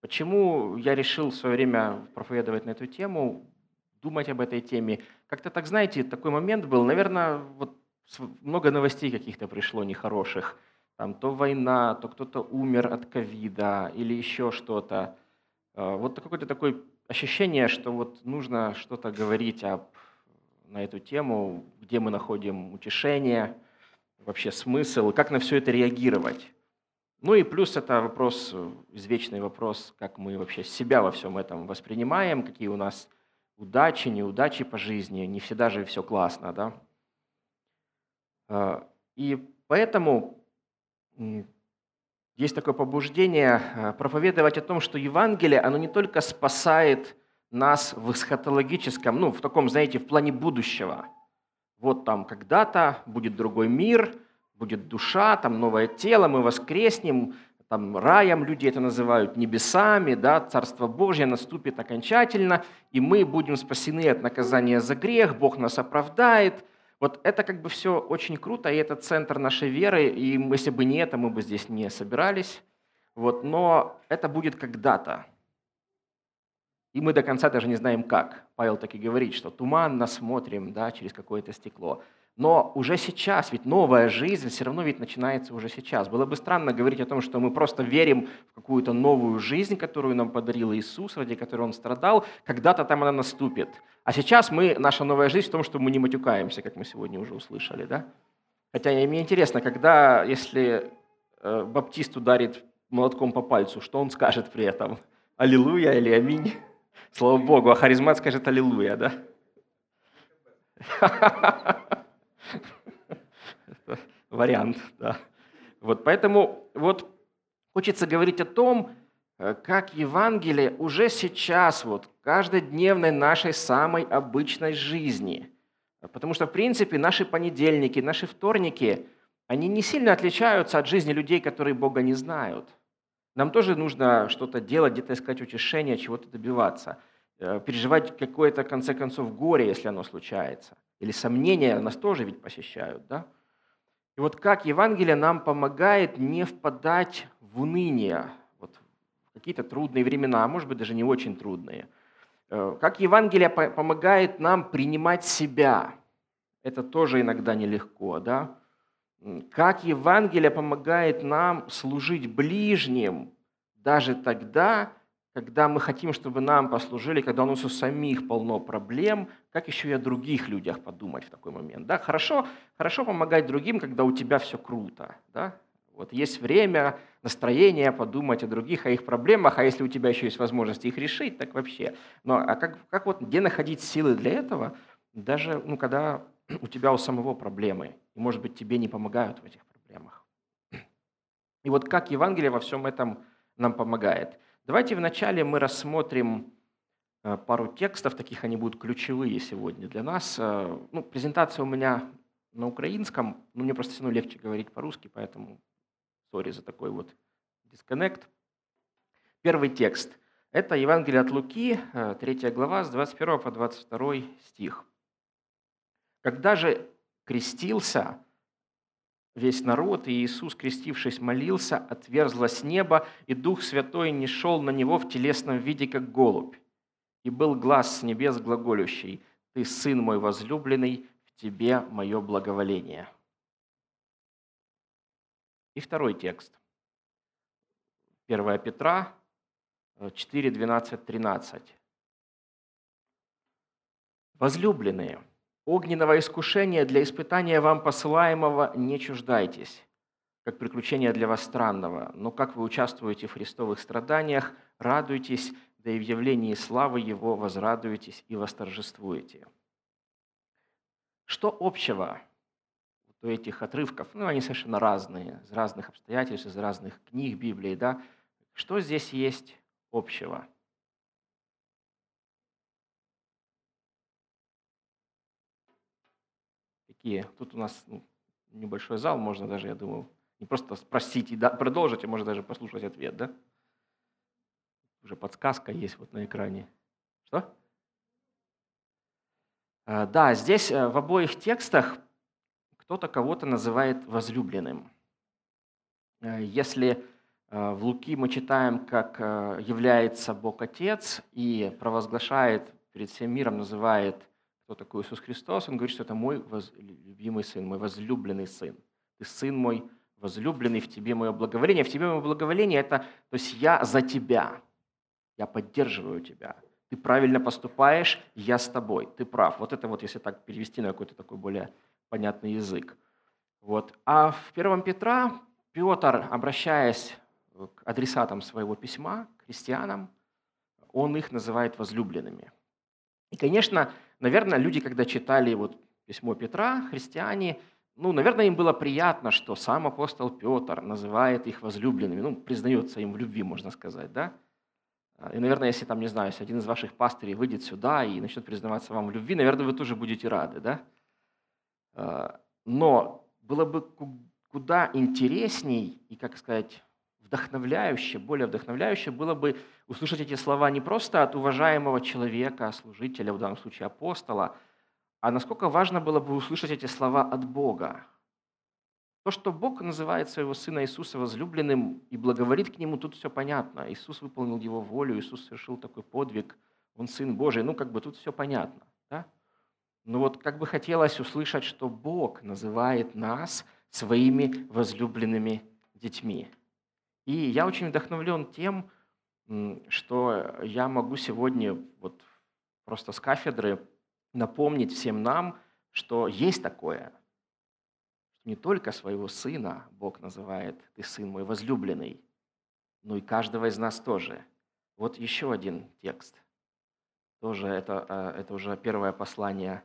Почему я решил в свое время проповедовать на эту тему, думать об этой теме? Как-то так, знаете, такой момент был, наверное, вот много новостей каких-то пришло нехороших. Там то война, то кто-то умер от ковида или еще что-то. А, вот какое-то такое ощущение, что вот нужно что-то говорить об, на эту тему, где мы находим утешение, вообще смысл, как на все это реагировать. Ну и плюс это вопрос, извечный вопрос, как мы вообще себя во всем этом воспринимаем, какие у нас удачи, неудачи по жизни. Не всегда же все классно, да? А, и поэтому есть такое побуждение а, проповедовать о том, что Евангелие, оно не только спасает нас в эсхатологическом, ну, в таком, знаете, в плане будущего. Вот там когда-то будет другой мир – будет душа, там новое тело, мы воскреснем, там раем люди это называют, небесами, да, Царство Божье наступит окончательно, и мы будем спасены от наказания за грех, Бог нас оправдает. Вот это как бы все очень круто, и это центр нашей веры, и если бы не это, мы бы здесь не собирались. Вот, но это будет когда-то. И мы до конца даже не знаем как. Павел так и говорит, что туманно смотрим да, через какое-то стекло. Но уже сейчас, ведь новая жизнь все равно ведь начинается уже сейчас. Было бы странно говорить о том, что мы просто верим в какую-то новую жизнь, которую нам подарил Иисус, ради которой Он страдал, когда-то там она наступит. А сейчас мы, наша новая жизнь в том, что мы не матюкаемся, как мы сегодня уже услышали. Да? Хотя мне интересно, когда, если э, баптист ударит молотком по пальцу, что он скажет при этом? Аллилуйя или аминь? Слава Богу, а харизмат скажет аллилуйя, да? Вариант, да. Вот поэтому вот хочется говорить о том, э, как Евангелие уже сейчас, вот, каждодневной нашей самой обычной жизни. Потому что, в принципе, наши понедельники, наши вторники, они не сильно отличаются от жизни людей, которые Бога не знают. Нам тоже нужно что-то делать, где-то искать утешение, чего-то добиваться. Э, переживать какое-то, в конце концов, горе, если оно случается – или сомнения нас тоже ведь посещают, да? И вот как Евангелие нам помогает не впадать в уныние, вот, в какие-то трудные времена, а может быть даже не очень трудные. Э, как Евангелие помогает нам принимать себя, это тоже иногда нелегко, да? Как Евангелие помогает нам служить ближним даже тогда, когда мы хотим, чтобы нам послужили, когда у нас у самих полно проблем, как еще и о других людях подумать в такой момент. Да? Хорошо, хорошо помогать другим, когда у тебя все круто. Да? Вот есть время, настроение подумать о других, о их проблемах, а если у тебя еще есть возможность их решить, так вообще. Но а как, как вот, где находить силы для этого, даже ну, когда у тебя у самого проблемы, и, может быть, тебе не помогают в этих проблемах. И вот как Евангелие во всем этом нам помогает – Давайте вначале мы рассмотрим э, пару текстов, таких они будут ключевые сегодня для нас. Э, ну, презентация у меня на украинском, но мне просто все равно легче говорить по-русски, поэтому сори за такой вот дисконнект. Первый текст – это Евангелие от Луки, 3 э, глава, с 21 по 22 стих. «Когда же крестился, весь народ, и Иисус, крестившись, молился, отверзлось небо, и Дух Святой не шел на него в телесном виде, как голубь. И был глаз с небес глаголющий, «Ты, Сын мой возлюбленный, в Тебе мое благоволение». И второй текст. 1 Петра 4, 12, 13. «Возлюбленные, Огненного искушения для испытания вам посылаемого не чуждайтесь, как приключение для вас странного, но как вы участвуете в христовых страданиях, радуйтесь, да и в явлении славы Его возрадуетесь и восторжествуете. Что общего у этих отрывков? Ну, они совершенно разные, из разных обстоятельств, из разных книг Библии, да? Что здесь есть общего? Такие. Тут у нас ну, небольшой зал, можно даже, я думаю, не просто спросить и продолжить, а можно даже послушать ответ, да? Уже подсказка есть вот на экране. Что? А, да, здесь э, в обоих текстах кто-то кого-то называет возлюбленным. Э, если Э, в Луки мы читаем, как является Бог Отец и провозглашает перед всем миром, называет, кто такой Иисус Христос. Он говорит, что это мой любимый сын, мой возлюбленный сын. Ты сын мой возлюбленный, в тебе мое благоволение. В тебе мое благоволение – это, то есть я за тебя, я поддерживаю тебя. Ты правильно поступаешь, я с тобой, ты прав. Вот это вот, если так перевести на какой-то такой более понятный язык. Вот. А в 1 Петра Петр, обращаясь к адресатам своего письма, христианам, он их называет возлюбленными. И, конечно, наверное, люди, когда читали вот письмо Петра, христиане, ну, наверное, им было приятно, что сам апостол Петр называет их возлюбленными, ну, признается им в любви, можно сказать, да? И, наверное, если там, не знаю, если один из ваших пастырей выйдет сюда и начнет признаваться вам в любви, наверное, вы тоже будете рады, да? А, но было бы куда интересней и, как сказать, вдохновляюще, более вдохновляюще было бы услышать эти слова не просто от уважаемого человека, служителя, в данном случае апостола, а насколько важно было бы услышать эти слова от Бога. То, что Бог называет своего Сына Иисуса возлюбленным и благоволит к Нему, тут все понятно. Иисус выполнил Его волю, Иисус совершил такой подвиг, Он Сын Божий. Ну, как бы тут все понятно. Да? Но вот как бы хотелось услышать, что Бог называет нас своими возлюбленными детьми. И я очень вдохновлен тем, что я могу сегодня вот просто с кафедры напомнить всем нам, что есть такое. Не только своего сына Бог называет «ты сын мой возлюбленный», но и каждого из нас тоже. Вот еще один текст. Тоже это, э, это уже первое послание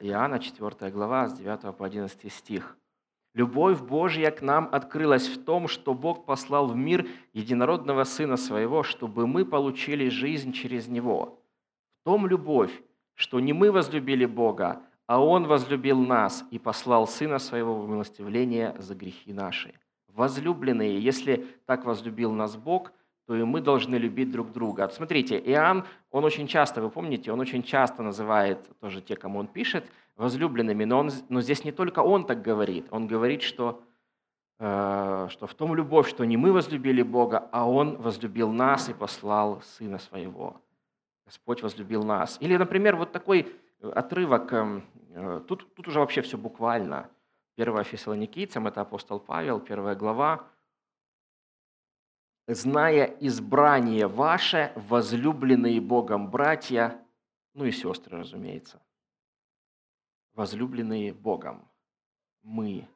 Иоанна, 4 глава, с 9 по 11 стих. Любовь Божья к нам открылась в том, что Бог послал в мир единородного Сына Своего, чтобы мы получили жизнь через Него. В том любовь, что не мы возлюбили Бога, а Он возлюбил нас и послал Сына Своего в милостивление за грехи наши. Возлюбленные, если так возлюбил нас Бог, то и мы должны любить друг друга. Смотрите, Иоанн, он очень часто, вы помните, он очень часто называет тоже те, кому он пишет, возлюбленными, но, он, но здесь не только он так говорит, он говорит, что, э, что в том любовь, что не мы возлюбили Бога, а Он возлюбил нас и послал Сына Своего. Господь возлюбил нас. Или, например, вот такой отрывок, эм, э, тут, тут уже вообще все буквально. 1 Фессалоникийцам, это апостол Павел, первая глава. «Зная избрание ваше, возлюбленные Богом братья, ну и сестры, разумеется, возлюбленные Богом. Мы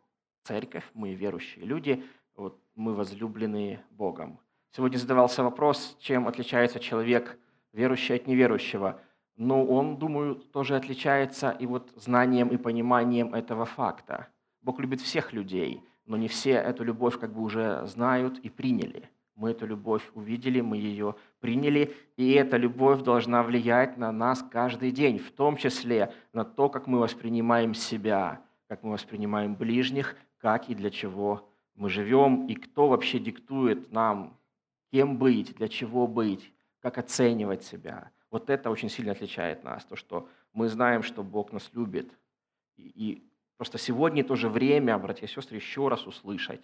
церковь, мы верующие люди, вот мы возлюбленные Богом. Сегодня задавался вопрос, чем отличается человек верующий от неверующего. Но он, думаю, тоже отличается и вот знанием и пониманием этого факта. Бог любит всех людей, но не все эту любовь как бы уже знают и приняли – мы эту любовь увидели, мы ее приняли, и эта любовь должна влиять на нас каждый день, в том числе на то, как мы воспринимаем себя, как мы воспринимаем ближних, как и для чего мы живем, и кто вообще диктует нам, кем быть, для чего быть, как оценивать себя. Вот это очень сильно отличает нас, то, что мы знаем, что Бог нас любит. И, и просто сегодня тоже время, братья и сестры, еще раз услышать,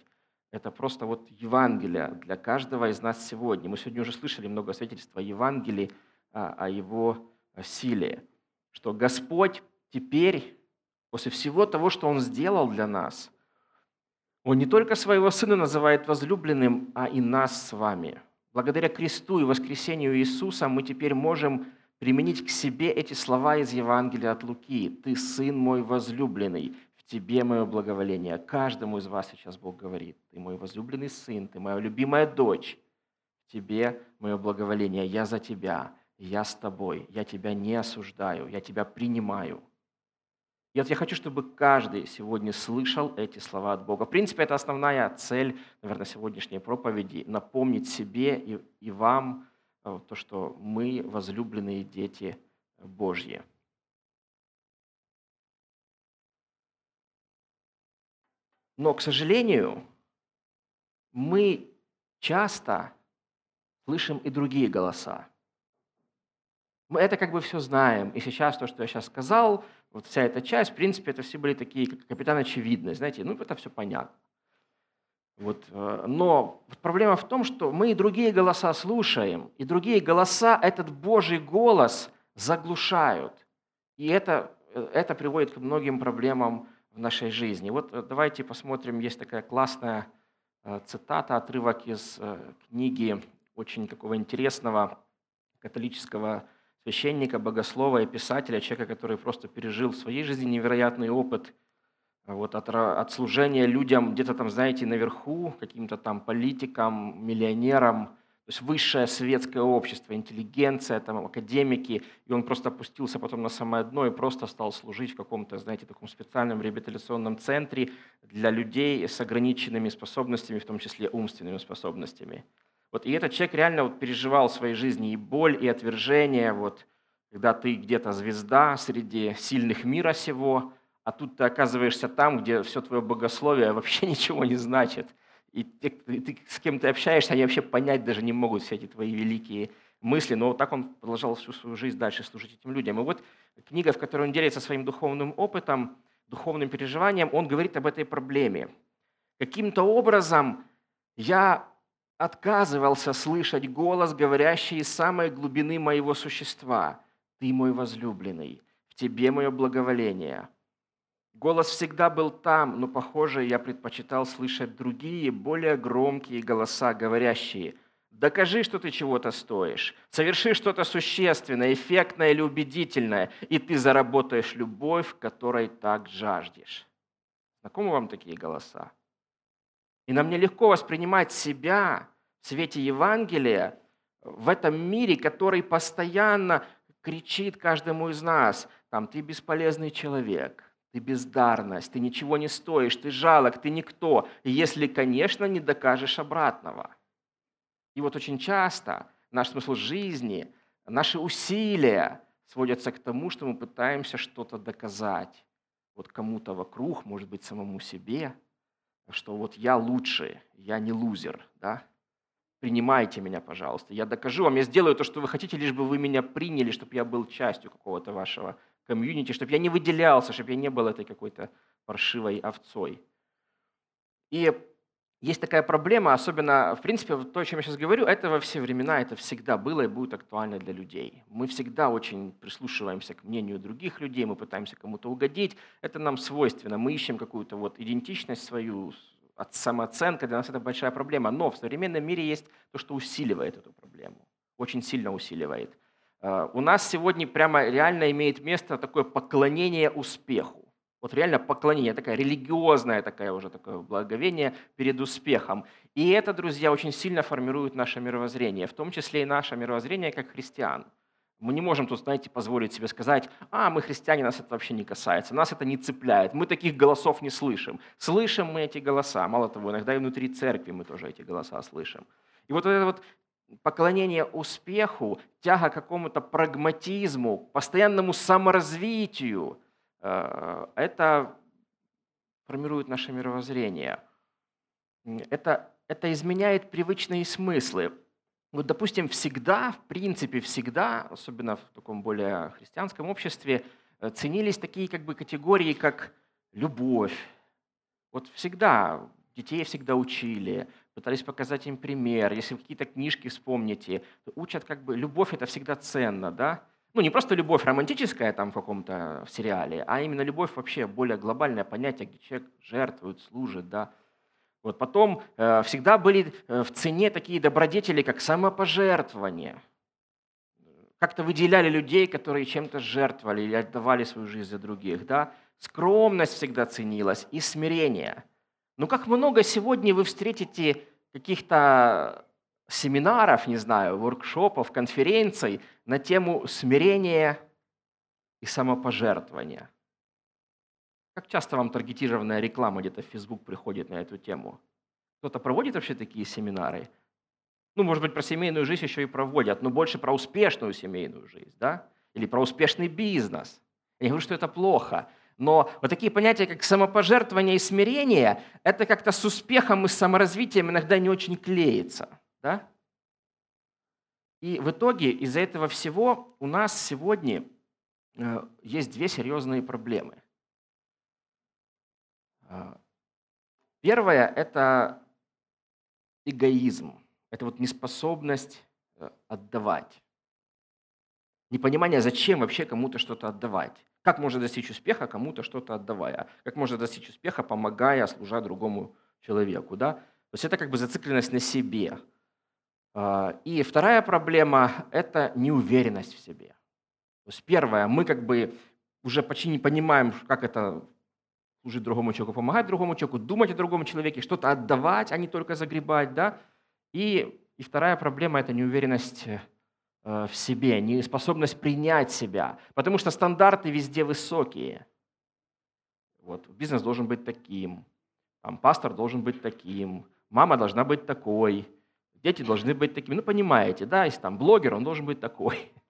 это просто вот Евангелие для каждого из нас сегодня. Мы сегодня уже слышали много свидетельств о Евангелии, о его силе, что Господь теперь, после всего того, что Он сделал для нас, Он не только своего Сына называет возлюбленным, а и нас с вами. Благодаря кресту и воскресению Иисуса мы теперь можем применить к себе эти слова из Евангелия от Луки. «Ты сын мой возлюбленный, тебе мое благоволение. Каждому из вас сейчас Бог говорит, ты мой возлюбленный сын, ты моя любимая дочь. Тебе мое благоволение, я за тебя, я с тобой, я тебя не осуждаю, я тебя принимаю. И вот я хочу, чтобы каждый сегодня слышал эти слова от Бога. В принципе, это основная цель, наверное, сегодняшней проповеди – напомнить себе и, и вам э, то, что мы возлюбленные дети Божьи. Но, к сожалению, мы часто слышим и другие голоса. Мы это как бы все знаем. И сейчас то, что я сейчас сказал, вот вся эта часть, в принципе, это все были такие, как капитан очевидность. Знаете, ну это все понятно. Вот. Э, но проблема в том, что мы и другие голоса слушаем, и другие голоса этот Божий голос заглушают. И это, э, это приводит к многим проблемам в нашей жизни. Вот э, давайте посмотрим, есть такая классная цитата, отрывок из книги очень такого интересного католического священника, богослова и писателя, человека, который просто пережил в своей жизни невероятный опыт вот от, от служения людям где-то там, знаете, наверху, каким-то там политикам, миллионерам, то есть высшее светское общество, интеллигенция, там, академики, и он просто опустился потом на самое дно и просто стал служить в каком-то, знаете, таком специальном реабилитационном центре для людей с ограниченными способностями, в том числе умственными способностями. Вот, и этот человек реально вот переживал в своей жизни и боль, и отвержение, вот, когда ты где-то звезда среди сильных мира сего, а тут ты оказываешься там, где все твое богословие вообще ничего не значит – и ты, ты, с кем ты общаешься, они вообще понять даже не могут все эти твои великие мысли, но вот так он продолжал всю свою жизнь дальше служить этим людям. И вот книга, в которой он делится своим духовным опытом, духовным переживанием, он говорит об этой проблеме. Каким-то образом я отказывался слышать голос, говорящий из самой глубины моего существа. «Ты мой возлюбленный, в тебе мое благоволение». Голос всегда был там, но, похоже, я предпочитал слышать другие, более громкие голоса, говорящие «Докажи, что ты чего-то стоишь, соверши что-то существенное, эффектное или убедительное, и ты заработаешь любовь, которой так жаждешь». Знакомы вам такие голоса? И нам нелегко воспринимать себя в свете Евангелия в этом мире, который постоянно кричит каждому из нас, там, ты бесполезный человек – ты бездарность, ты ничего не стоишь, ты жалок, ты никто, если, конечно, не докажешь обратного. И вот очень часто наш смысл жизни, наши усилия сводятся к тому, что мы пытаемся что-то доказать. Вот кому-то вокруг, может быть, самому себе, что вот я лучше, я не лузер, да? Принимайте меня, пожалуйста. Я докажу вам, я сделаю то, что вы хотите, лишь бы вы меня приняли, чтобы я был частью какого-то вашего комьюнити, чтобы я не выделялся, чтобы я не был этой какой-то паршивой овцой. И есть такая проблема, особенно, в принципе, то, о чем я сейчас говорю, это во все времена, это всегда было и будет актуально для людей. Мы всегда очень прислушиваемся к мнению других людей, мы пытаемся кому-то угодить, это нам свойственно, мы ищем какую-то вот идентичность свою, самооценка, для нас это большая проблема. Но в современном мире есть то, что усиливает эту проблему, очень сильно усиливает. Э, у нас сегодня прямо реально имеет место такое поклонение успеху. Вот реально поклонение, такая религиозная такая уже такое благовение перед успехом. И это, друзья, очень сильно формирует наше мировоззрение, в том числе и наше мировоззрение как христиан. Мы не можем тут, знаете, позволить себе сказать, а, мы христиане, нас это вообще не касается, нас это не цепляет, мы таких голосов не слышим. Слышим мы эти голоса, мало того, иногда и внутри церкви мы тоже эти голоса слышим. И вот это вот поклонение успеху, тяга к какому-то прагматизму, постоянному саморазвитию, э, это формирует наше мировоззрение. Это, это изменяет привычные смыслы. Вот, допустим, всегда, в принципе, всегда, особенно в таком более христианском обществе, э, ценились такие как бы категории, как любовь. Вот всегда детей всегда учили, пытались показать им пример. Если вы какие-то книжки вспомните, то учат как бы, любовь это всегда ценно, да? Ну, не просто любовь романтическая там в каком-то сериале, а именно любовь вообще более глобальное понятие, где человек жертвует, служит, да? Вот потом э, всегда были э, в цене такие добродетели, как самопожертвование. Как-то выделяли людей, которые чем-то жертвовали или отдавали свою жизнь за других, да? Скромность всегда ценилась и смирение – но как много сегодня вы встретите каких-то семинаров, не знаю, воркшопов, конференций на тему смирения и самопожертвования. Как часто вам таргетированная реклама где-то в Facebook приходит на эту тему? Кто-то проводит вообще такие семинары? Ну, может быть, про семейную жизнь еще и проводят, но больше про успешную семейную жизнь, да? Или про успешный бизнес. Я не говорю, что это плохо. Но вот такие понятия, как самопожертвование и смирение, это как-то с успехом и саморазвитием иногда не очень клеится. Да? И в итоге из-за этого всего у нас сегодня э, есть две серьезные проблемы. Э, первое – это эгоизм. Это вот неспособность э, отдавать. Непонимание, зачем вообще кому-то что-то отдавать. Как можно достичь успеха, кому-то что-то отдавая? Как можно достичь успеха, помогая, служа другому человеку? Да? То есть это как бы зацикленность на себе. А, и вторая проблема – это неуверенность в себе. То есть первое, мы как бы уже почти не понимаем, как это служить другому человеку, помогать другому человеку, думать о другом человеке, что-то отдавать, а не только загребать. Да? И, и вторая проблема – это неуверенность в себе, неспособность принять себя, потому что стандарты везде высокие. Вот, бизнес должен быть таким, там, пастор должен быть таким, мама должна быть такой, дети должны быть такими. Ну, понимаете, да, если там блогер, он должен быть такой.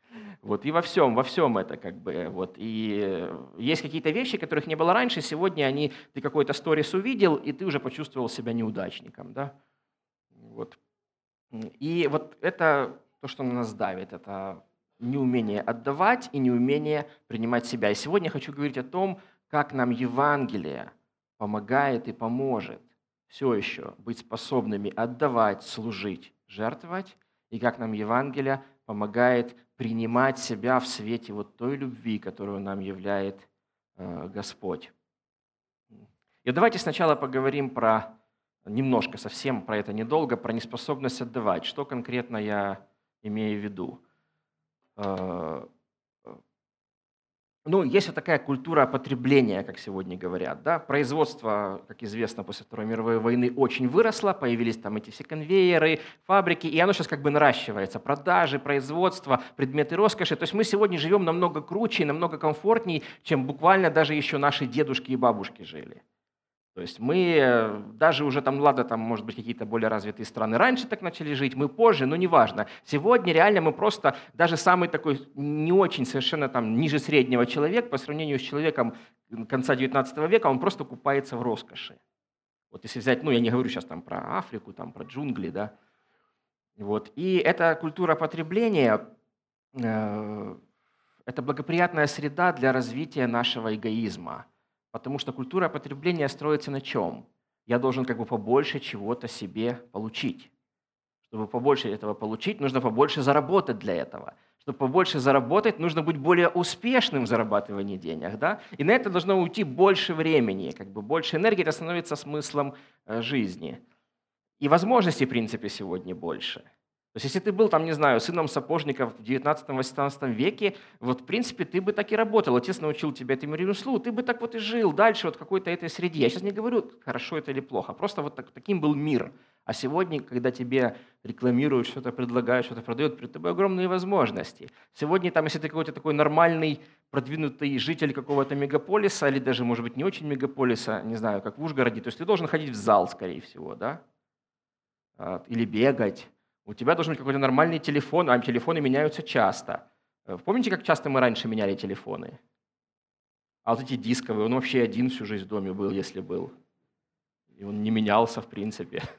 Вот, и во всем, во всем это как бы, вот, и есть какие-то вещи, которых не было раньше, сегодня они, ты какой-то сторис увидел, и ты уже почувствовал себя неудачником, да, вот. И вот это то, что на нас давит, это неумение отдавать и неумение принимать себя. И сегодня я хочу говорить о том, как нам Евангелие помогает и поможет все еще быть способными отдавать, служить, жертвовать, и как нам Евангелие помогает принимать себя в свете вот той любви, которую нам являет э, Господь. И давайте сначала поговорим про, немножко совсем про это недолго, про неспособность отдавать. Что конкретно я имею в виду. Э, э, ну, есть вот такая культура потребления, как сегодня говорят. Да? Производство, как известно, после Второй мировой войны очень выросло, появились там эти все конвейеры, фабрики, и оно сейчас как бы наращивается. Продажи, производство, предметы роскоши. То есть мы сегодня живем намного круче и намного комфортнее, чем буквально даже еще наши дедушки и бабушки жили. То есть мы э, даже уже там, ладно, там, может быть, какие-то более развитые страны раньше так начали жить, мы позже, но неважно. Сегодня реально мы просто, даже самый такой не очень совершенно там ниже среднего человек по сравнению с человеком конца 19 века, он просто купается в роскоши. Вот если взять, ну я не говорю сейчас там про Африку, там про джунгли, да. Вот. И эта культура потребления, э, это благоприятная среда для развития нашего эгоизма – Потому что культура потребления строится на чем? Я должен как бы побольше чего-то себе получить. Чтобы побольше этого получить, нужно побольше заработать для этого. Чтобы побольше заработать, нужно быть более успешным в зарабатывании денег. Да? И на это должно уйти больше времени, как бы больше энергии, это становится смыслом э, жизни. И возможностей, в принципе, сегодня больше – то есть, если ты был, там, не знаю, сыном сапожника в 19-18 веке, вот, в принципе, ты бы так и работал. Отец научил тебя этому ремеслу, ты бы так вот и жил дальше вот какой-то этой среде. Я сейчас не говорю, хорошо это или плохо, просто вот так, таким был мир. А сегодня, когда тебе рекламируют, что-то предлагают, что-то продают, перед тобой огромные возможности. Сегодня, там, если ты какой-то такой нормальный, продвинутый житель какого-то мегаполиса, или даже, может быть, не очень мегаполиса, не знаю, как в Ужгороде, то есть ты должен ходить в зал, скорее всего, да? А, или бегать у тебя должен быть какой-то нормальный телефон, а телефоны меняются часто. Э, помните, как часто мы раньше меняли телефоны? А вот эти дисковые, он вообще один всю жизнь в доме был, если был. И он не менялся, в принципе.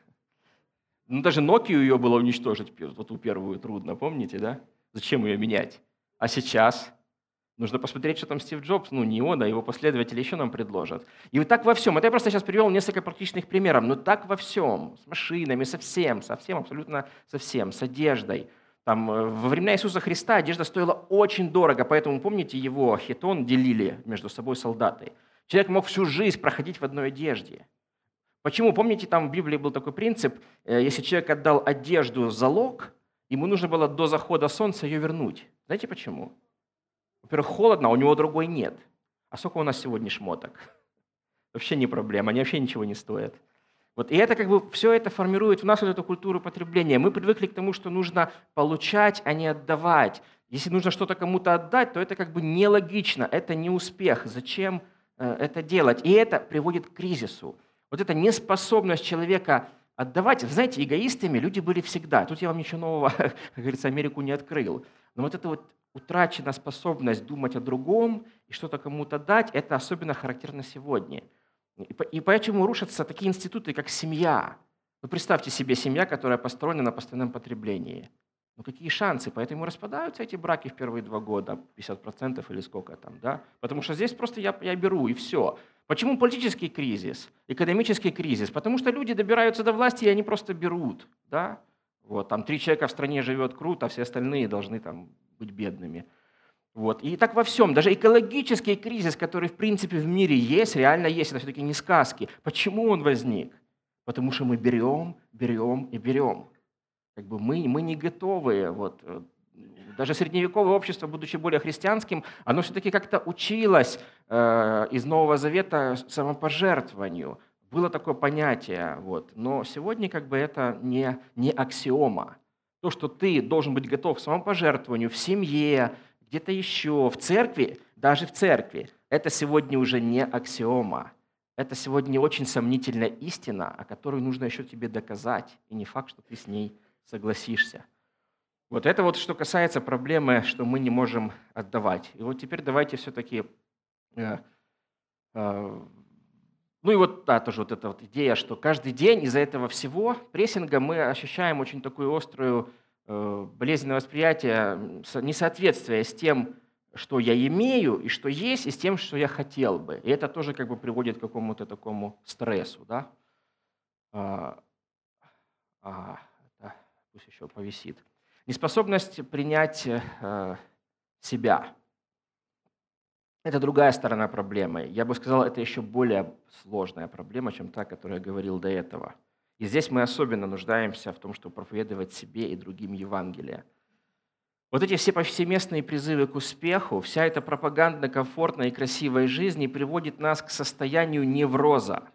Ну, даже Nokia ее было уничтожить, вот ту первую трудно, помните, да? Зачем ее менять? А сейчас Нужно посмотреть, что там Стив Джобс, ну не он, а его последователи еще нам предложат. И вот так во всем. Это я просто сейчас привел несколько практичных примеров, но так во всем. С машинами, со всем, со всем, абсолютно со всем, с одеждой. Там, э, во времена Иисуса Христа одежда стоила очень дорого, поэтому, помните, его хитон делили между собой солдаты. Человек мог всю жизнь проходить в одной одежде. Почему? Помните, там в Библии был такой принцип, э, если человек отдал одежду в залог, ему нужно было до захода солнца ее вернуть. Знаете почему? Во-первых, холодно, а у него другой нет. А сколько у нас сегодня шмоток? Вообще не проблема, они вообще ничего не стоят. Вот, и это как бы все это формирует в нас вот эту культуру потребления. Мы привыкли к тому, что нужно получать, а не отдавать. Если нужно что-то кому-то отдать, то это как бы нелогично, это не успех. Зачем э, это делать? И это приводит к кризису. Вот эта неспособность человека отдавать. Знаете, эгоистами люди были всегда. Тут я вам ничего нового, как говорится, Америку не открыл. Но вот это вот утрачена способность думать о другом и что-то кому-то дать, это особенно характерно сегодня. И поэтому рушатся такие институты, как семья. Ну, представьте себе семья, которая построена на постоянном потреблении. Ну какие шансы? Поэтому распадаются эти браки в первые два года, 50% или сколько там, да? Потому что здесь просто я, я беру и все. Почему политический кризис, экономический кризис? Потому что люди добираются до власти, и они просто берут, да? Вот, там три человека в стране живет круто, а все остальные должны там быть бедными. Вот. И так во всем. Даже экологический кризис, который в принципе в мире есть, реально есть, это все-таки не сказки. Почему он возник? Потому что мы берем, берем и берем. Как бы мы, мы не готовы. Вот. Э, даже средневековое общество, будучи более христианским, оно все-таки как-то училось э, из Нового Завета самопожертвованию. Было такое понятие. Вот. Но сегодня как бы это не, не аксиома. То, что ты должен быть готов к самопожертвованию в семье, где-то еще, в церкви, даже в церкви, это сегодня уже не аксиома. Это сегодня очень сомнительная истина, о которой нужно еще тебе доказать. И не факт, что ты с ней согласишься. Вот это вот что касается проблемы, что мы не можем отдавать. И вот теперь давайте все-таки... Э, э, ну и вот, да, тоже вот эта вот идея, что каждый день из-за этого всего прессинга мы ощущаем очень такую острую э, болезненное восприятие, несоответствие с тем, что я имею и что есть, и с тем, что я хотел бы. И это тоже как бы приводит к какому-то такому стрессу. Да? А, а, пусть еще повисит. Неспособность принять э, себя. Это другая сторона проблемы. Я бы сказал, это еще более сложная проблема, чем та, о которой я говорил до этого. И здесь мы особенно нуждаемся в том, чтобы проповедовать себе и другим Евангелие. Вот эти все повсеместные призывы к успеху, вся эта пропаганда комфортной и красивой жизни приводит нас к состоянию невроза –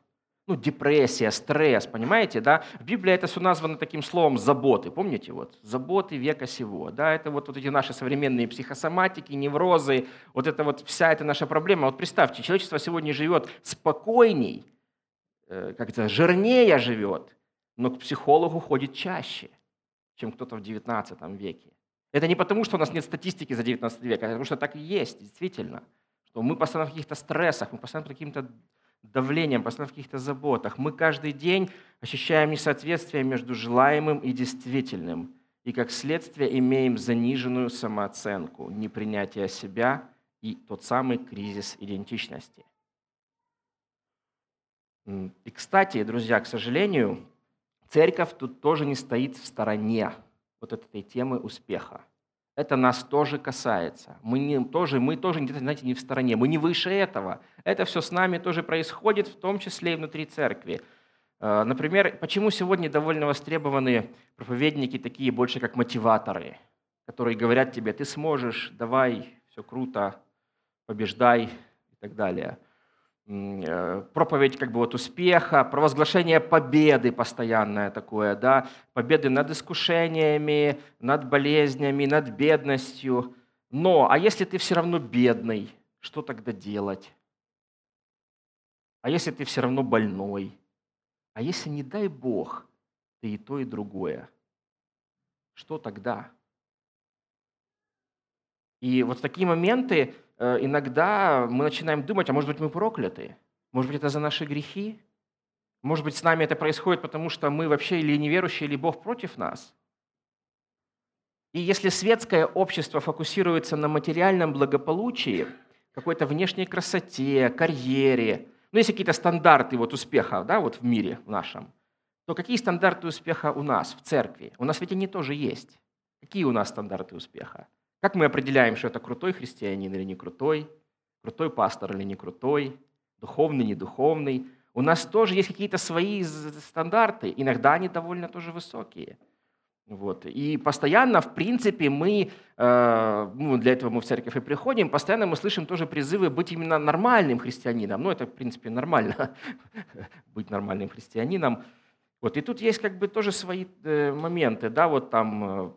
ну, депрессия, стресс, понимаете, да? В Библии это все названо таким словом заботы, помните, вот, заботы века сего, да, это вот, вот эти наши современные психосоматики, неврозы, вот это вот вся эта наша проблема. Вот представьте, человечество сегодня живет спокойней, э, как это, жирнее живет, но к психологу ходит чаще, чем кто-то в 19 веке. Это не потому, что у нас нет статистики за 19 век, а потому что так и есть, действительно. Что мы постоянно в каких-то стрессах, мы постоянно под каким-то давлением, постоянно в каких-то заботах. Мы каждый день ощущаем несоответствие между желаемым и действительным. И как следствие имеем заниженную самооценку, непринятие себя и тот самый кризис идентичности. И, кстати, друзья, к сожалению, церковь тут тоже не стоит в стороне вот этой темы успеха это нас тоже касается. Мы, не, тоже, мы тоже, знаете, не в стороне, мы не выше этого. Это все с нами тоже происходит, в том числе и внутри церкви. Э, например, почему сегодня довольно востребованы проповедники такие больше как мотиваторы, которые говорят тебе, ты сможешь, давай, все круто, побеждай и так далее – проповедь как бы вот успеха, провозглашение победы постоянное такое, да, победы над искушениями, над болезнями, над бедностью. Но, а если ты все равно бедный, что тогда делать? А если ты все равно больной? А если, не дай Бог, ты и то, и другое? Что тогда? И вот такие моменты Э, иногда мы начинаем думать, а может быть мы прокляты? Может быть это за наши грехи? Может быть с нами это происходит, потому что мы вообще или неверующие, или Бог против нас? И если светское общество фокусируется на материальном благополучии, какой-то внешней красоте, карьере, ну, есть какие-то стандарты вот успеха да, вот в мире в нашем, то какие стандарты успеха у нас в церкви? У нас ведь они тоже есть. Какие у нас стандарты успеха? Как мы определяем, что это крутой христианин или не крутой, крутой пастор или не крутой, духовный, не духовный? У нас тоже есть какие-то свои стандарты, иногда они довольно тоже высокие. Вот. И постоянно, в принципе, мы, э, ну, для этого мы в церковь и приходим, постоянно мы слышим тоже призывы быть именно нормальным христианином. Ну, это, в принципе, нормально, быть нормальным христианином. Вот. И тут есть как бы тоже свои э, моменты, да, вот там э,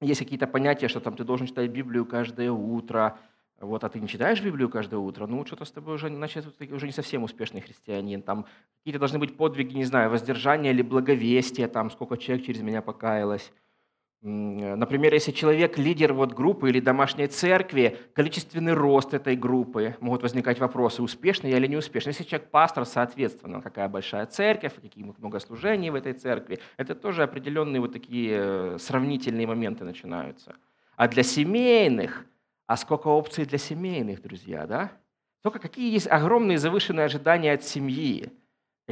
есть какие-то понятия, что там ты должен читать Библию каждое утро, вот, а ты не читаешь Библию каждое утро, ну, что-то с тобой уже, значит, ты уже не совсем успешный христианин. Там какие-то должны быть подвиги, не знаю, воздержания или благовестия, там, сколько человек через меня покаялось. Например, если человек лидер вот группы или домашней церкви, количественный рост этой группы, могут возникать вопросы, успешный я или не успешный. Если человек пастор, соответственно, какая большая церковь, какие много служений в этой церкви, это тоже определенные вот такие э, сравнительные моменты начинаются. А для семейных, а сколько опций для семейных, друзья, да? Только какие есть огромные завышенные ожидания от семьи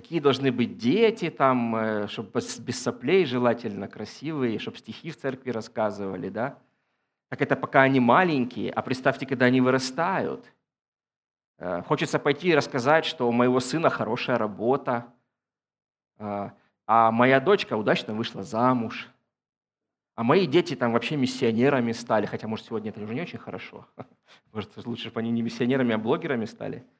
какие должны быть дети, там, э, чтобы без соплей желательно, красивые, чтобы стихи в церкви рассказывали, да? Так это пока они маленькие, а представьте, когда они вырастают. Э, хочется пойти и рассказать, что у моего сына хорошая работа, э, а моя дочка удачно вышла замуж, а мои дети там вообще миссионерами стали, хотя, может, сегодня это уже не очень хорошо. Может, лучше бы они не миссионерами, а блогерами стали –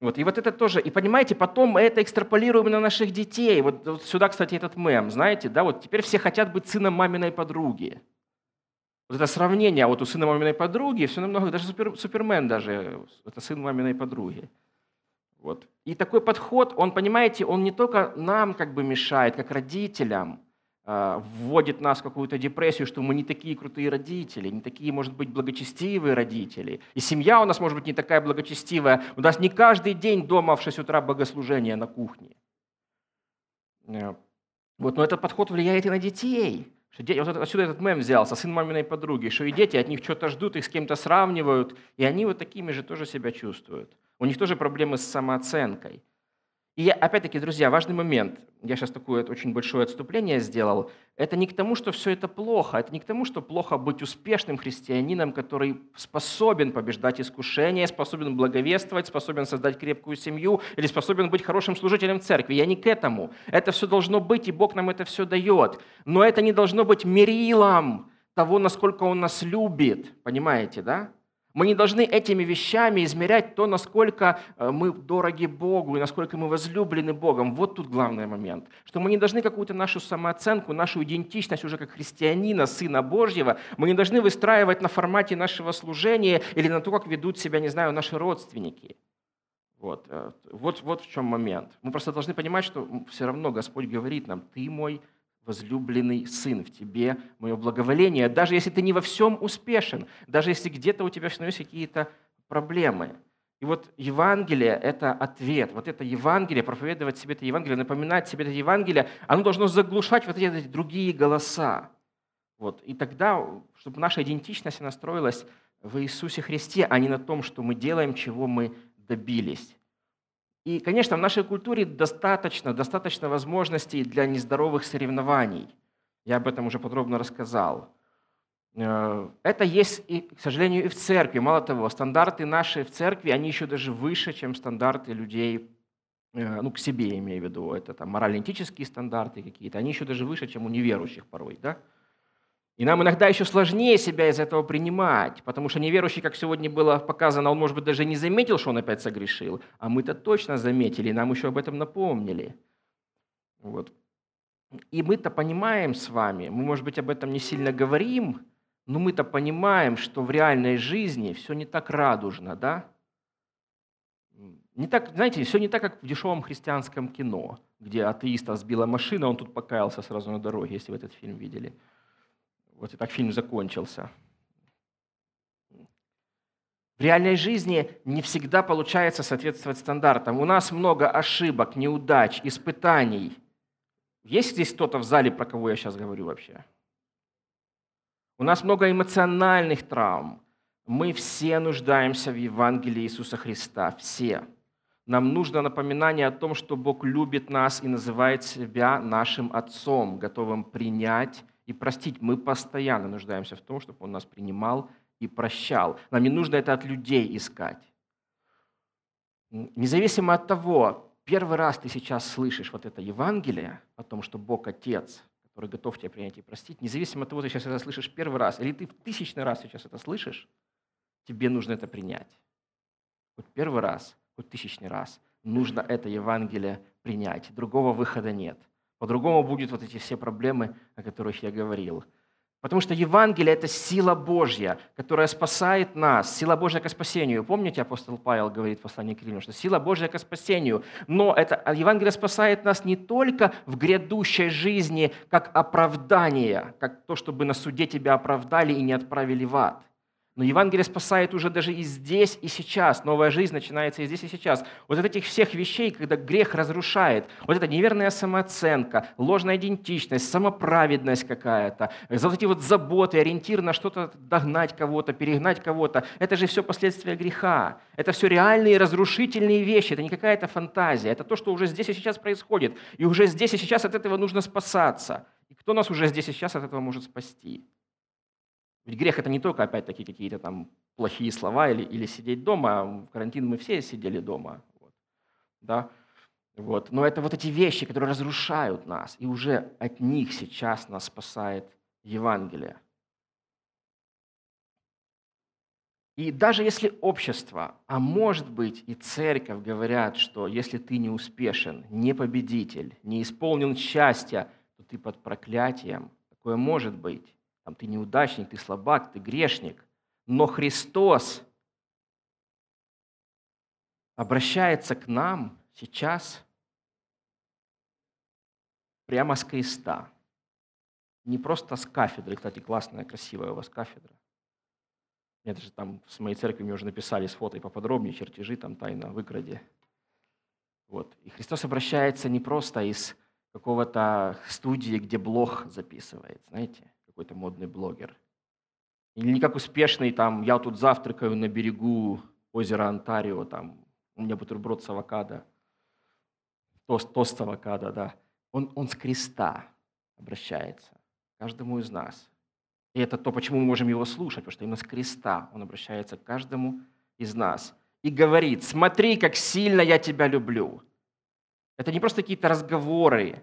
вот, и вот это тоже, и понимаете, потом мы это экстраполируем на наших детей. Вот, вот сюда, кстати, этот мем, знаете, да, вот теперь все хотят быть сыном маминой подруги. Вот это сравнение, а вот у сына маминой подруги все намного, даже супер, Супермен даже, это сын маминой подруги. Вот. И такой подход, он, понимаете, он не только нам как бы мешает, как родителям, вводит нас в какую-то депрессию, что мы не такие крутые родители, не такие, может быть, благочестивые родители. И семья у нас, может быть, не такая благочестивая. У нас не каждый день дома в 6 утра богослужение на кухне. Э, вот, но этот подход влияет и на детей. Вот отсюда этот мем взялся, сын маминой подруги, что и дети от них что-то ждут, их с кем-то сравнивают, и они вот такими же тоже себя чувствуют. У них тоже проблемы с самооценкой. И опять-таки, друзья, важный момент. Я сейчас такое очень большое отступление сделал. Это не к тому, что все это плохо. Это не к тому, что плохо быть успешным христианином, который способен побеждать искушения, способен благовествовать, способен создать крепкую семью или способен быть хорошим служителем церкви. Я не к этому. Это все должно быть, и Бог нам это все дает. Но это не должно быть мерилом того, насколько Он нас любит. Понимаете, да? Мы не должны этими вещами измерять то, насколько э, мы дороги Богу и насколько мы возлюблены Богом. Вот тут главный момент. Что мы не должны какую-то нашу самооценку, нашу идентичность уже как христианина, Сына Божьего, мы не должны выстраивать на формате нашего служения или на то, как ведут себя, не знаю, наши родственники. Вот, э, вот, вот в чем момент. Мы просто должны понимать, что все равно Господь говорит нам, ты мой возлюбленный сын, в тебе мое благоволение, даже если ты не во всем успешен, даже если где-то у тебя становятся какие-то проблемы. И вот Евангелие – это ответ. Вот это Евангелие, проповедовать себе это Евангелие, напоминать себе это Евангелие, оно должно заглушать вот эти другие голоса. Вот. И тогда, чтобы наша идентичность настроилась в Иисусе Христе, а не на том, что мы делаем, чего мы добились. И, конечно, в нашей культуре достаточно, достаточно возможностей для нездоровых соревнований. Я об этом уже подробно рассказал. Э, это есть, и, к сожалению, и в церкви. Мало того, стандарты наши в церкви, они еще даже выше, чем стандарты людей, э, ну, к себе имею в виду. Это там морально-этические стандарты какие-то. Они еще даже выше, чем у неверующих порой, да? И нам иногда еще сложнее себя из этого принимать, потому что неверующий, как сегодня было показано, он, может быть, даже не заметил, что он опять согрешил, а мы-то точно заметили, нам еще об этом напомнили. Вот. И мы-то понимаем с вами, мы, может быть, об этом не сильно говорим, но мы-то понимаем, что в реальной жизни все не так радужно, да? Не так, знаете, все не так, как в дешевом христианском кино, где атеиста сбила машина, он тут покаялся сразу на дороге, если вы этот фильм видели – вот и так фильм закончился. В реальной жизни не всегда получается соответствовать стандартам. У нас много ошибок, неудач, испытаний. Есть здесь кто-то в зале, про кого я сейчас говорю вообще? У нас много эмоциональных травм. Мы все нуждаемся в Евангелии Иисуса Христа. Все. Нам нужно напоминание о том, что Бог любит нас и называет себя нашим Отцом, готовым принять и простить. Мы постоянно нуждаемся в том, чтобы Он нас принимал и прощал. Нам не нужно это от людей искать. Независимо от того, первый раз ты сейчас слышишь вот это Евангелие о том, что Бог Отец, который готов тебя принять и простить, независимо от того, ты сейчас это слышишь первый раз, или ты в тысячный раз сейчас это слышишь, тебе нужно это принять. Хоть первый раз, хоть тысячный раз нужно это Евангелие принять. Другого выхода нет – по-другому будут вот эти все проблемы, о которых я говорил. Потому что Евангелие – это сила Божья, которая спасает нас, сила Божья к спасению. Помните, апостол Павел говорит в послании к Римлянам, что сила Божья к спасению. Но это, а Евангелие спасает нас не только в грядущей жизни, как оправдание, как то, чтобы на суде тебя оправдали и не отправили в ад – но Евангелие спасает уже даже и здесь, и сейчас. Новая жизнь начинается и здесь, и сейчас. Вот от этих всех вещей, когда грех разрушает, вот эта неверная самооценка, ложная идентичность, самоправедность какая-то, вот эти вот заботы, ориентир на что-то догнать кого-то, перегнать кого-то, это же все последствия греха. Это все реальные разрушительные вещи, это не какая-то фантазия, это то, что уже здесь и сейчас происходит. И уже здесь и сейчас от этого нужно спасаться. И кто нас уже здесь и сейчас от этого может спасти? Ведь грех – это не только, опять-таки, какие-то там плохие слова или, или сидеть дома. В карантин мы все сидели дома. Вот. Да? Вот. Но это вот эти вещи, которые разрушают нас, и уже от них сейчас нас спасает Евангелие. И даже если общество, а может быть и церковь говорят, что если ты не успешен, не победитель, не исполнен счастья, то ты под проклятием, такое может быть там, ты неудачник, ты слабак, ты грешник. Но Христос обращается к нам сейчас прямо с креста. Не просто с кафедры. Кстати, классная, красивая у вас кафедра. Это же там с моей церкви мне уже написали с фото и поподробнее, чертежи там тайно выкради. Вот. И Христос обращается не просто из какого-то студии, где блог записывает, знаете, какой-то модный блогер. Или не как успешный, там, я тут завтракаю на берегу озера Онтарио, там, у меня бутерброд с авокадо, тост, тост с авокадо, да. Он, он с креста обращается к каждому из нас. И это то, почему мы можем его слушать, потому что именно с креста он обращается к каждому из нас и говорит, смотри, как сильно я тебя люблю. Это не просто какие-то разговоры,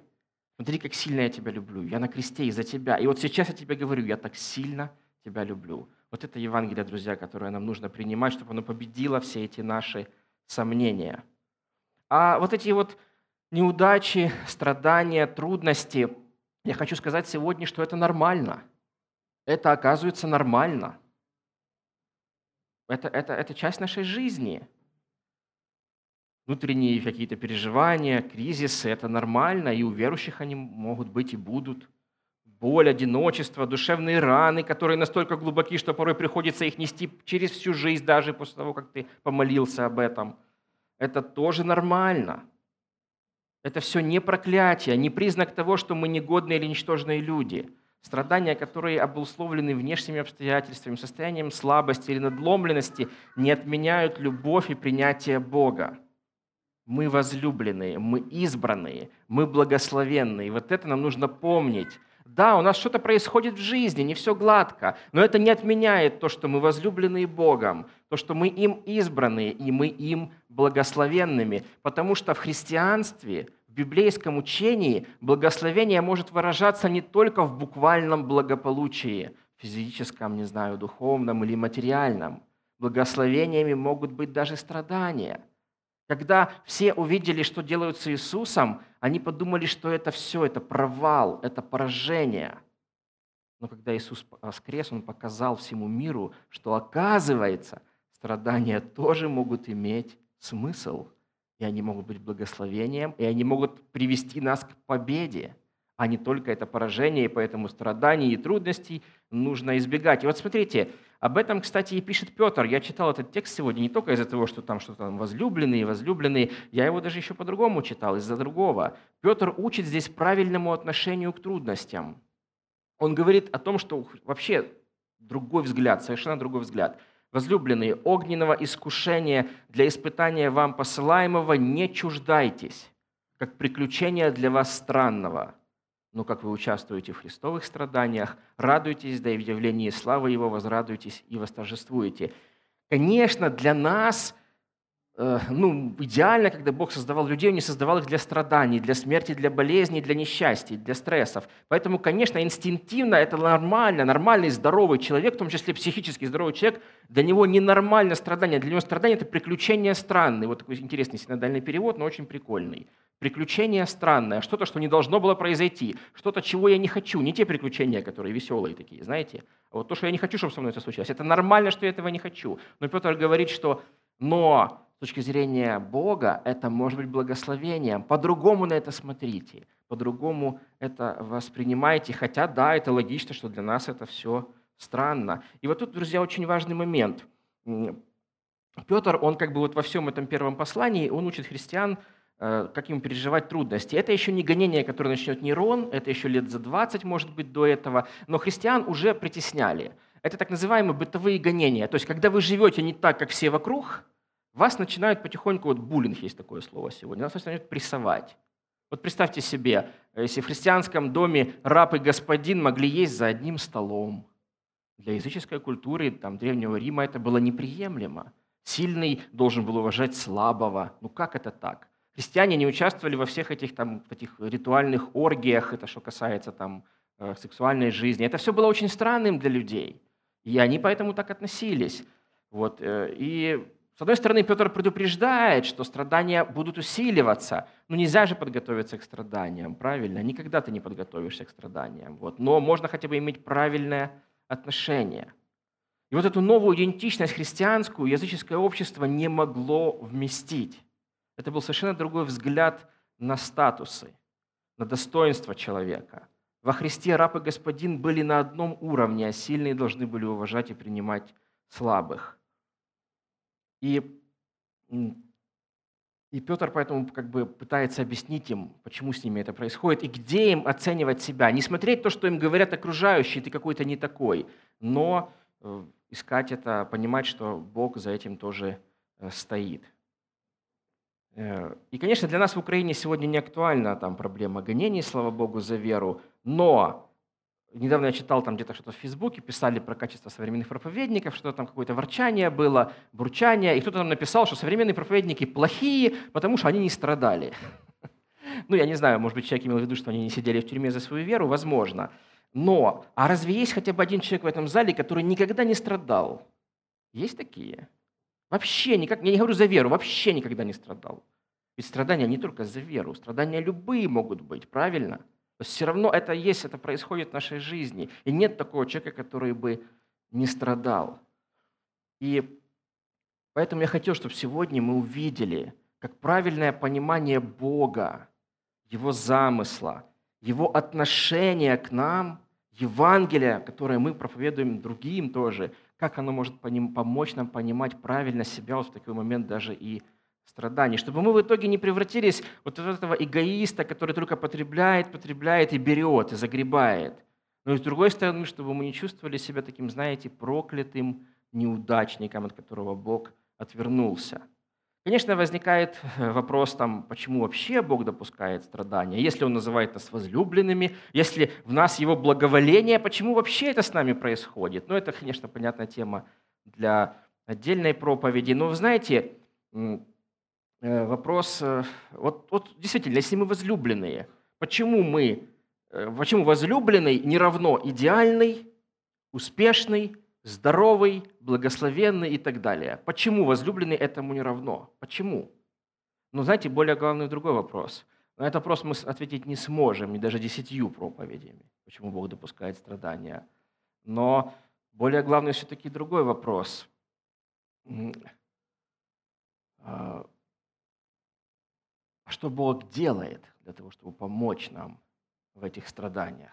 Смотри, как сильно я тебя люблю. Я на кресте из-за тебя. И вот сейчас я тебе говорю, я так сильно тебя люблю. Вот это Евангелие, друзья, которое нам нужно принимать, чтобы оно победило все эти наши сомнения. А вот эти вот неудачи, страдания, трудности, я хочу сказать сегодня, что это нормально. Это оказывается нормально. Это, это, это часть нашей жизни внутренние какие-то переживания, кризисы, это нормально, и у верующих они могут быть и будут. Боль, одиночество, душевные раны, которые настолько глубоки, что порой приходится их нести через всю жизнь, даже после того, как ты помолился об этом. Это тоже нормально. Это все не проклятие, не признак того, что мы негодные или ничтожные люди. Страдания, которые обусловлены внешними обстоятельствами, состоянием слабости или надломленности, не отменяют любовь и принятие Бога. Мы возлюбленные, мы избранные, мы благословенные. Вот это нам нужно помнить. Да, у нас что-то происходит в жизни, не все гладко, но это не отменяет то, что мы возлюбленные Богом, то, что мы им избранные и мы им благословенными. Потому что в христианстве, в библейском учении благословение может выражаться не только в буквальном благополучии, физическом, не знаю, духовном или материальном. Благословениями могут быть даже страдания – когда все увидели, что делают с Иисусом, они подумали, что это все, это провал, это поражение. Но когда Иисус воскрес, Он показал всему миру, что оказывается, страдания тоже могут иметь смысл, и они могут быть благословением, и они могут привести нас к победе, а не только это поражение, и поэтому страданий и трудностей нужно избегать. И вот смотрите, об этом, кстати, и пишет Петр. Я читал этот текст сегодня не только из-за того, что там что-то там возлюбленные, возлюбленные. Я его даже еще по-другому читал, из-за другого. Петр учит здесь правильному отношению к трудностям. Он говорит о том, что вообще другой взгляд, совершенно другой взгляд. Возлюбленные, огненного искушения для испытания вам посылаемого не чуждайтесь, как приключения для вас странного – но как вы участвуете в христовых страданиях, радуйтесь, да и в явлении славы Его возрадуйтесь и восторжествуете. Конечно, для нас ну, идеально, когда Бог создавал людей, Он не создавал их для страданий, для смерти, для болезней, для несчастий, для стрессов. Поэтому, конечно, инстинктивно это нормально, нормальный, здоровый человек, в том числе психически здоровый человек, для него ненормально страдание. Для него страдание – это приключение странное. Вот такой интересный синодальный перевод, но очень прикольный. Приключение странное, что-то, что не должно было произойти, что-то, чего я не хочу, не те приключения, которые веселые такие, знаете, а вот то, что я не хочу, чтобы со мной это случилось. Это нормально, что я этого не хочу. Но Петр говорит, что «но точки зрения Бога это может быть благословением. По-другому на это смотрите, по-другому это воспринимайте. Хотя, да, это логично, что для нас это все странно. И вот тут, друзья, очень важный момент. Петр, он как бы вот во всем этом первом послании, он учит христиан, э, как им переживать трудности. Это еще не гонение, которое начнет Нерон, это еще лет за 20, может быть, до этого, но христиан уже притесняли. Это так называемые бытовые гонения. То есть, когда вы живете не так, как все вокруг, вас начинают потихоньку, вот буллинг есть такое слово сегодня, нас начинают прессовать. Вот представьте себе, если в христианском доме раб и господин могли есть за одним столом. Для языческой культуры там, Древнего Рима это было неприемлемо. Сильный должен был уважать слабого. Ну как это так? Христиане не участвовали во всех этих, там, этих ритуальных оргиях, это что касается там, э, сексуальной жизни. Это все было очень странным для людей. И они поэтому так относились. Вот. Э, и с одной стороны, Петр предупреждает, что страдания будут усиливаться. Но нельзя же подготовиться к страданиям, правильно? Никогда ты не подготовишься к страданиям. Вот. Но можно хотя бы иметь правильное отношение. И вот эту новую идентичность христианскую языческое общество не могло вместить. Это был совершенно другой взгляд на статусы, на достоинство человека. Во Христе раб и господин были на одном уровне, а сильные должны были уважать и принимать слабых – и, и Петр поэтому как бы пытается объяснить им, почему с ними это происходит, и где им оценивать себя. Не смотреть то, что им говорят окружающие, ты какой-то не такой, но э, искать это, понимать, что Бог за этим тоже э, стоит. Э, и, конечно, для нас в Украине сегодня не актуальна там проблема гонений, слава Богу, за веру, но Недавно я читал там где-то что-то в Фейсбуке, писали про качество современных проповедников, что там какое-то ворчание было, бурчание, и кто-то там написал, что современные проповедники плохие, потому что они не страдали. Ну, я не знаю, может быть, человек имел в виду, что они не сидели в тюрьме за свою веру, возможно. Но, а разве есть хотя бы один человек в этом зале, который никогда не страдал? Есть такие? Вообще никак, я не говорю за веру, вообще никогда не страдал. Ведь страдания не только за веру, страдания любые могут быть, правильно? Все равно это есть, это происходит в нашей жизни. И нет такого человека, который бы не страдал. И поэтому я хотел, чтобы сегодня мы увидели, как правильное понимание Бога, Его замысла, Его отношения к нам, Евангелие, которое мы проповедуем другим тоже, как оно может помочь нам понимать правильно себя вот в такой момент даже и страданий, чтобы мы в итоге не превратились вот в этого эгоиста, который только потребляет, потребляет и берет, и загребает. Но и с другой стороны, чтобы мы не чувствовали себя таким, знаете, проклятым неудачником, от которого Бог отвернулся. Конечно, возникает э, вопрос, там, почему вообще Бог допускает страдания. Если Он называет нас возлюбленными, если в нас Его благоволение, почему вообще это с нами происходит? Ну, это, конечно, понятная тема для отдельной проповеди. Но, вы знаете, вопрос, э, вот, вот действительно, если мы возлюбленные, почему мы, э, почему возлюбленный не равно идеальный, успешный, здоровый, благословенный и так далее? Почему возлюбленный этому не равно? Почему? Ну, знаете, более главный другой вопрос. На этот вопрос мы ответить не сможем, ни даже десятью проповедями, почему Бог допускает страдания. Но более главный все-таки другой вопрос а что Бог делает для того, чтобы помочь нам в этих страданиях?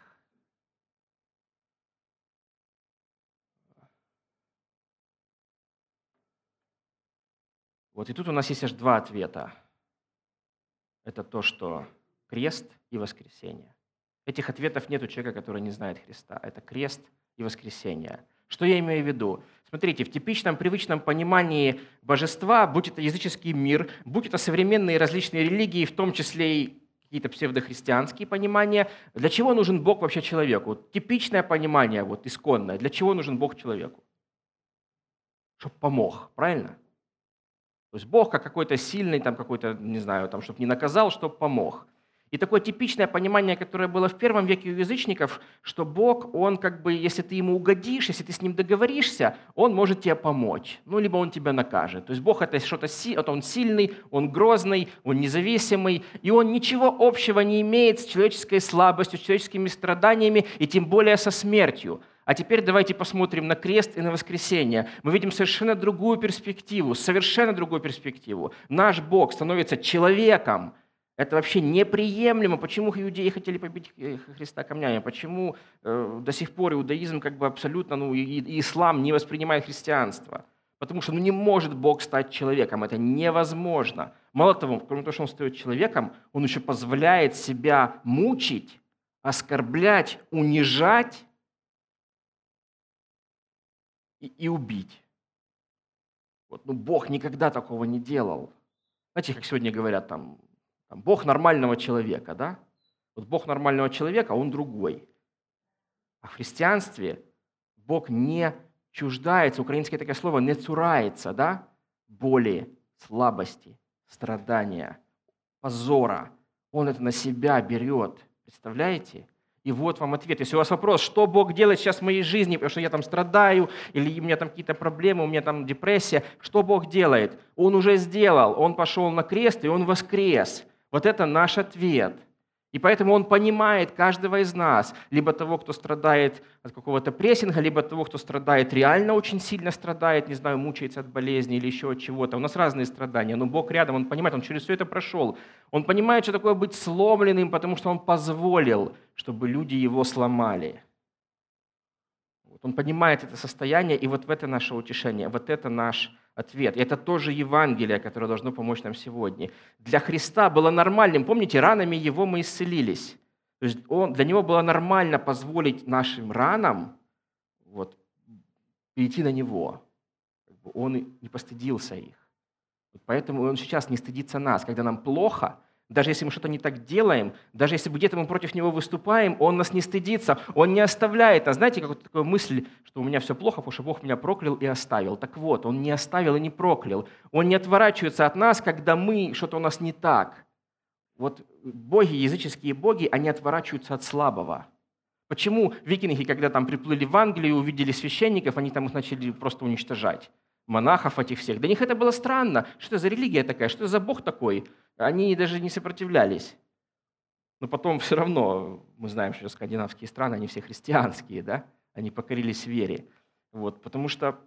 Вот и тут у нас есть аж два ответа. Это то, что крест и воскресение. Этих ответов нет у человека, который не знает Христа. Это крест и воскресение. Что я имею в виду? Смотрите, в типичном, привычном понимании божества, будь это языческий мир, будь это современные различные религии, в том числе и какие-то псевдохристианские понимания, для чего нужен Бог вообще человеку? Вот типичное понимание, вот исконное, для чего нужен Бог человеку? Чтобы помог, правильно? То есть Бог как какой-то сильный, там какой-то, не знаю, там, чтобы не наказал, чтобы помог. И такое типичное понимание, которое было в первом веке у язычников, что Бог, Он как бы, если ты Ему угодишь, если ты с Ним договоришься, Он может тебе помочь, ну, либо Он тебя накажет. То есть Бог это что-то, Он сильный, Он грозный, Он независимый, и Он ничего общего не имеет с человеческой слабостью, с человеческими страданиями, и тем более со смертью. А теперь давайте посмотрим на крест и на воскресение. Мы видим совершенно другую перспективу, совершенно другую перспективу. Наш Бог становится человеком, это вообще неприемлемо. Почему иудеи хотели побить э, Христа камнями? Почему э, до сих пор иудаизм как бы абсолютно, ну и, и ислам не воспринимает христианство? Потому что ну, не может Бог стать человеком, это невозможно. Мало того, кроме того, что Он стает человеком, Он еще позволяет себя мучить, оскорблять, унижать и, и убить. Вот, ну, Бог никогда такого не делал. Знаете, как сегодня говорят, там, там, Бог нормального человека, да? Вот Бог нормального человека, а он другой. А в христианстве Бог не чуждается, украинское такое слово, не цурается, да? Боли, слабости, страдания, позора. Он это на себя берет. Представляете? И вот вам ответ. Если у вас вопрос, что Бог делает сейчас в моей жизни, потому что я там страдаю, или у меня там какие-то проблемы, у меня там депрессия, что Бог делает? Он уже сделал. Он пошел на крест, и Он воскрес. Вот это наш ответ. И поэтому он понимает каждого из нас, либо того, кто страдает от какого-то прессинга, либо того, кто страдает, реально очень сильно страдает, не знаю, мучается от болезни или еще от чего-то. У нас разные страдания, но Бог рядом, Он понимает, Он через все это прошел. Он понимает, что такое быть сломленным, потому что Он позволил, чтобы люди Его сломали. Он понимает это состояние, и вот в это наше утешение, вот это наш ответ. И это тоже Евангелие, которое должно помочь нам сегодня. Для Христа было нормальным, помните, ранами Его мы исцелились. То есть он, для Него было нормально позволить нашим ранам вот, перейти на Него. Он не постыдился их. Поэтому Он сейчас не стыдится нас. Когда нам плохо – даже если мы что-то не так делаем, даже если где-то мы против него выступаем, он нас не стыдится, он не оставляет нас. Знаете, как вот такая мысль, что у меня все плохо, потому что Бог меня проклял и оставил. Так вот, он не оставил и не проклял. Он не отворачивается от нас, когда мы, что-то у нас не так. Вот боги, языческие боги, они отворачиваются от слабого. Почему викинги, когда там приплыли в Англию, увидели священников, они там их начали просто уничтожать? монахов этих всех. Для них это было странно. Что это за религия такая? Что это за Бог такой? Они даже не сопротивлялись. Но потом все равно, мы знаем, что скандинавские страны, они все христианские, да? Они покорились вере. Вот, потому что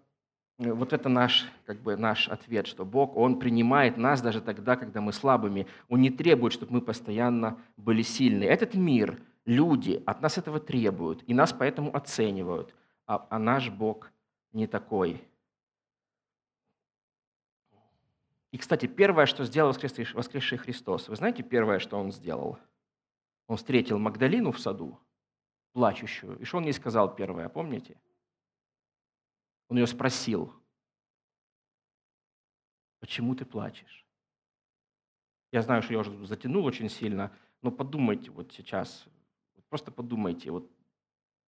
э, вот это наш, как бы наш ответ, что Бог, Он принимает нас даже тогда, когда мы слабыми. Он не требует, чтобы мы постоянно были сильны. Этот мир, люди от нас этого требуют, и нас поэтому оценивают. А, а наш Бог не такой. И, кстати, первое, что сделал воскресший, Христос, вы знаете, первое, что Он сделал? Он встретил Магдалину в саду, плачущую. И что Он ей сказал первое, помните? Он ее спросил, почему ты плачешь? Я знаю, что я уже затянул очень сильно, но подумайте вот сейчас, просто подумайте, вот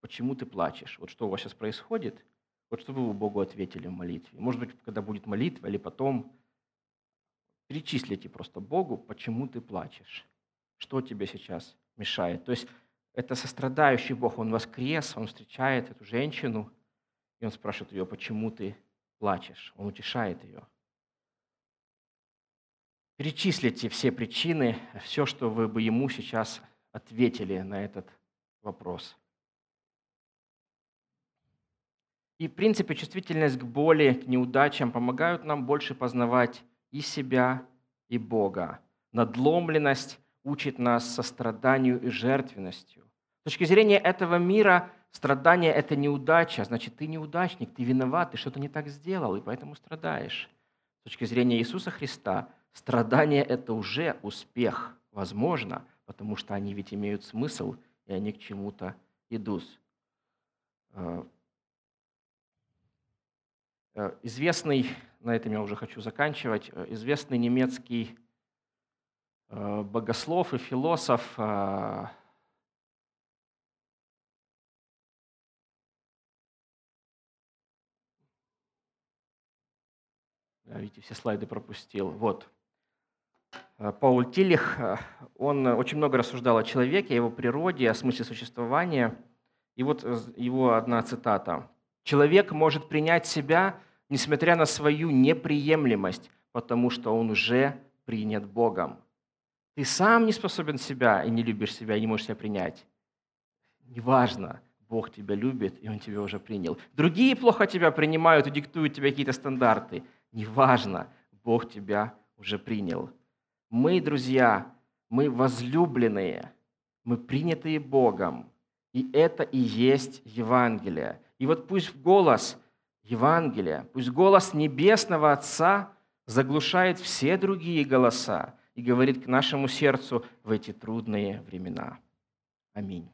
почему ты плачешь? Вот что у вас сейчас происходит? Вот что вы Богу ответили в молитве? Может быть, когда будет молитва или потом – Перечислите просто Богу, почему ты плачешь, что тебе сейчас мешает. То есть это сострадающий Бог, Он воскрес, Он встречает эту женщину, и Он спрашивает ее, почему ты плачешь. Он утешает ее. Перечислите все причины, все, что вы бы ему сейчас ответили на этот вопрос. И, в принципе, чувствительность к боли, к неудачам помогают нам больше познавать и себя, и Бога. Надломленность учит нас состраданию и жертвенностью. С точки зрения этого мира страдание – это неудача, значит, ты неудачник, ты виноват, ты что-то не так сделал, и поэтому страдаешь. С точки зрения Иисуса Христа страдание – это уже успех, возможно, потому что они ведь имеют смысл, и они к чему-то идут. Э, э, известный на этом я уже хочу заканчивать, э, известный немецкий э, богослов и философ э, видите, все слайды пропустил. Вот. Пауль Тилих, он очень много рассуждал о человеке, о его природе, о смысле существования. И вот его одна цитата. «Человек может принять себя, несмотря на свою неприемлемость, потому что он уже принят Богом. Ты сам не способен себя и не любишь себя, и не можешь себя принять. Неважно, Бог тебя любит, и Он тебя уже принял. Другие плохо тебя принимают и диктуют тебе какие-то стандарты. Неважно, Бог тебя уже принял. Мы, друзья, мы возлюбленные, мы принятые Богом. И это и есть Евангелие. И вот пусть голос Евангелия, пусть голос Небесного Отца заглушает все другие голоса и говорит к нашему сердцу в эти трудные времена. Аминь.